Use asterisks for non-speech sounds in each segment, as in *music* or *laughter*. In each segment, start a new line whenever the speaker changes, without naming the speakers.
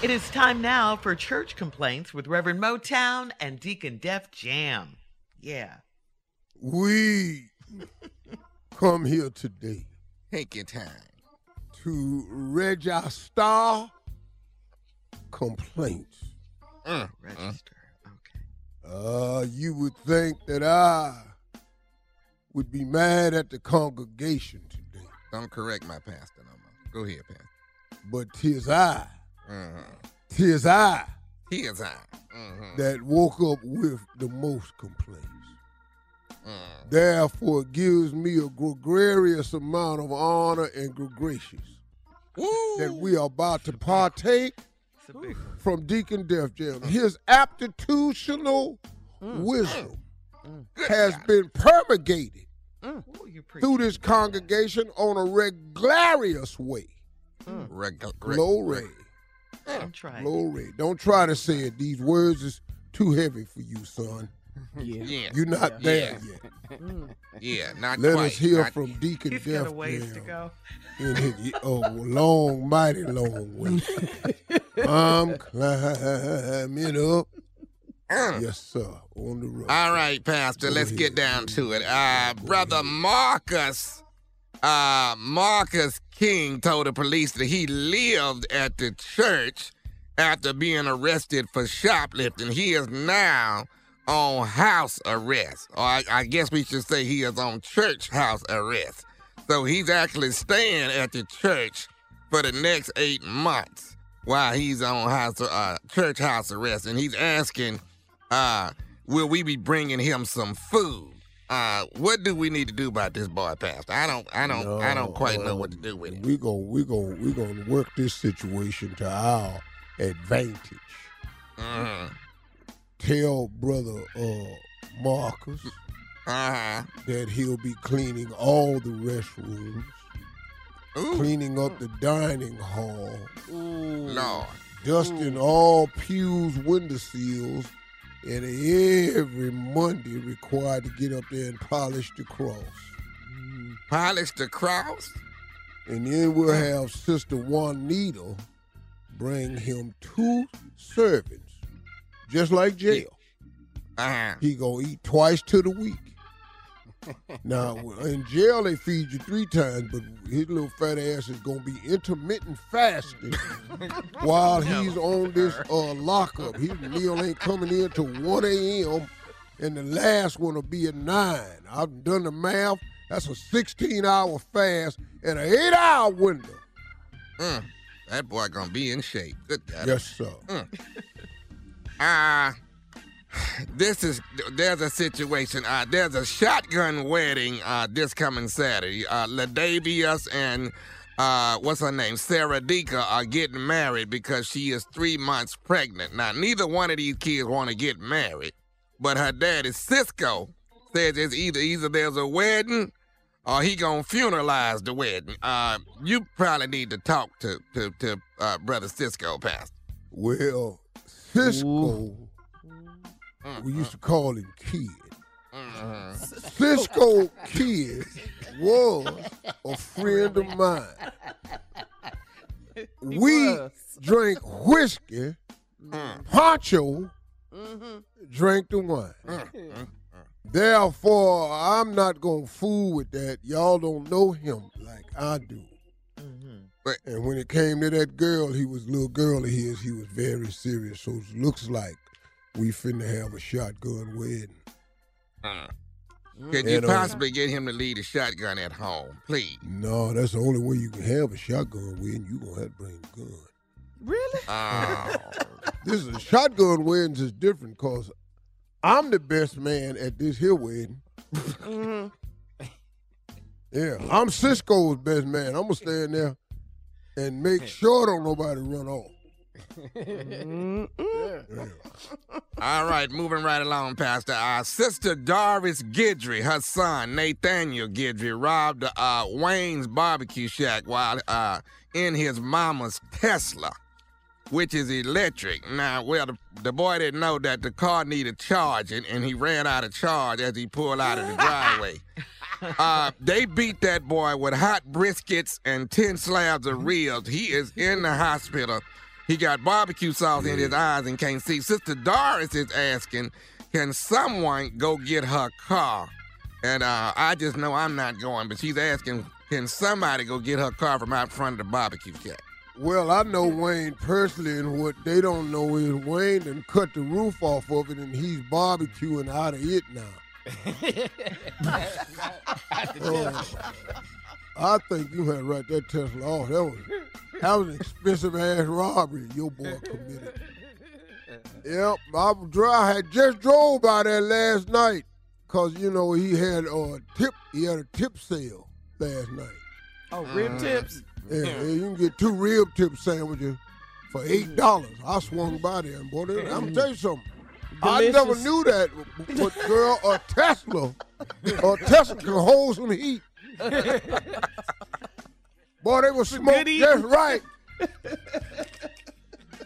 It is time now for church complaints with Reverend Motown and Deacon Def Jam. Yeah.
We come here today
Take your time.
to register complaints.
Mm,
Register. Okay.
Uh, you would think that I would be mad at the congregation today,
Don't correct my pastor no more. Go ahead, pastor.
but tis I,
Mm-hmm.
tis I
Here's how. Mm-hmm.
that woke up with the most complaints.
Mm.
Therefore, it gives me a gregarious amount of honor and gregarious that we are about to partake
It's a big one.
from Deacon Def Jam. His aptitutional wisdom has been promulgated
Ooh, you
through this congregation on a regularious way.
Reg- reg-
Glory,
Don't try. it.
glory. Don't try to say it. These words is too heavy for you, son. *laughs*
Yeah.
You're not there yet. *laughs*
Yeah, not
Let
quite.
us hear
not-
from Deacon
He's
Def
got a ways to go. *laughs*
in his oh long, mighty long way. I'm climbing up.
Mm.
Yes, sir. On the road.
All right, Pastor,
Go
let's
ahead.
get down to it. Uh,
Go
Brother
ahead.
Marcus, uh, Marcus King told the police that he lived at the church after being arrested for shoplifting. He is now on house arrest. Or I, I guess we should say he is on church house arrest. So he's actually staying at the church for the next eight months while he's on house uh, church house arrest, and he's asking, uh, "Will we be bringing him some food?" Uh, what do we need to do about this boy, Pastor? I don't, I don't, I don't quite know what to do with it.
We go, we go, we gonna work this situation to our advantage.
Uh
Tell brother uh, Marcus
huh.
that he'll be cleaning all the restrooms,
Ooh,
cleaning up the dining hall,
Lord.
dusting all pews, window sills, and every Monday required to get up there and polish the cross.
Polish the cross.
And then we'll have Sister Juanita bring him two servants, just like jail.
Uh huh.
He gonna eat twice to the week. *laughs* now in jail they feed you three times, but his little fat ass is gonna be intermittent fasting *laughs* while he's on this uh, lockup. His meal ain't coming in till one a.m. and the last one will be at nine. I've done the math. That's a 16 hour fast and an eight hour window.
Mm. That boy gonna be in shape. Good God.
Yes, sir.
Uh, *laughs* this is there's a situation. Uh, there's a shotgun wedding uh, this coming Saturday. Uh, Ladavius and uh, what's her name, Sarah Dika, are getting married because she is three months pregnant. Now, neither one of these kids want to get married, but her daddy Cisco says it's either either there's a wedding or he gonna funeralize the wedding. Uh, you probably need to talk to to, to uh, brother Cisco, Pastor.
Well, Cisco, Mm-hmm. we used to call him Kid.
Mhm.
Cisco Kid was a friend of mine. We drank whiskey. Mm. Pancho mm-hmm. drank the wine. Mm-hmm. Therefore, I'm not gonna fool with that. Y'all don't know him like I do.
But-
And when it came to that girl, he was a little girl of his. He was very serious. So it looks like we finna have a shotgun wedding. Mm. Mm.
Could you
And, uh,
possibly get him to leave the shotgun at home, please?
No, that's the only way you can have a shotgun wedding. You gonna have to bring a gun.
Really?
Oh, *laughs*
This is a shotgun weddings is different because I'm the best man at this here wedding. Mm-hmm. *laughs* Yeah, I'm Cisco's best man. I'm gonna stand there and make *laughs* sure don't nobody run off.
All right, moving right along, Pastor. Our sister Doris Gidry, her son Nathaniel Gidry, robbed uh, Wayne's barbecue shack while uh, in his mama's Tesla, which is electric. Now, well, the, the boy didn't know that the car needed charging, and he ran out of charge as he pulled out of the driveway. *laughs* Uh, they beat that boy with hot briskets and 10 slabs of ribs. He is in the hospital. He got barbecue sauce in his eyes and can't see. Sister Doris is asking, can someone go get her car? And uh, I just know I'm not going, but she's asking, can somebody go get her car from out front of the barbecue shack?
Well, I know Wayne personally, and what they don't know is Wayne done cut the roof off of it, and he's barbecuing out of it now. *laughs* Oh, I think you had right that Tesla off. That was that was an expensive ass robbery your boy committed. Yep, I, dri- I had just drove by there last night, cause you know he had a tip. He had a tip sale last night.
Oh, rib mm. tips?
Yeah, yeah, you can get two rib tip sandwiches for eight mm. dollars. I swung by there, and boy, they- I'm mm. gonna tell you something. I never knew that, but girl, a Tesla, a Tesla can hold some heat. *laughs* Boy, they was smoke
good
just right. *laughs*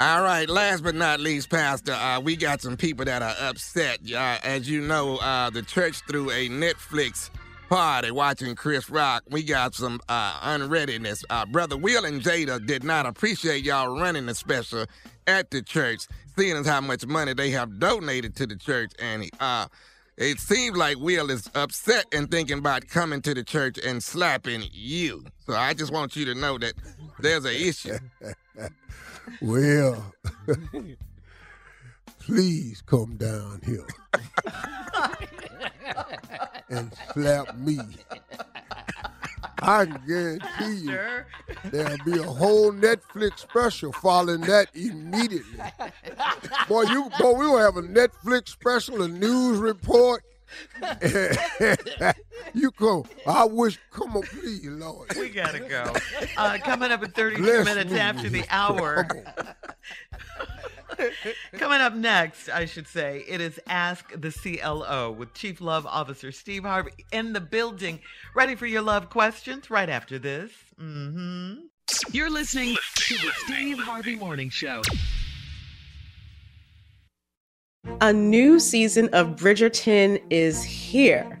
All right, last but not least, Pastor, uh, we got some people that are upset. Uh, as you know, uh, the church threw a Netflix party watching Chris Rock. We got some uh, unreadiness. Uh, Brother Will and Jada did not appreciate y'all running the special at the church, seeing as how much money they have donated to the church. And uh, it seems like Will is upset and thinking about coming to the church and slapping you. So I just want you to know that there's an issue. *laughs*
Will, please come down here *laughs* and slap me. I can guarantee you there'll be a whole Netflix special following that immediately. Boy, you boy, we will have a Netflix special, a news report. *laughs* you go. I wish. Come on, please, Lord.
We gotta go. Uh, coming up in 32
Bless
minutes
me.
after the hour. *laughs*
Come *laughs* on.
Coming up next, I should say, it is Ask the CLO with Chief Love Officer Steve Harvey in the building, ready for your love questions right after this. Mm-hmm.
You're listening to the Steve Harvey Morning Show.
A new season of Bridgerton is here.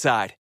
outside.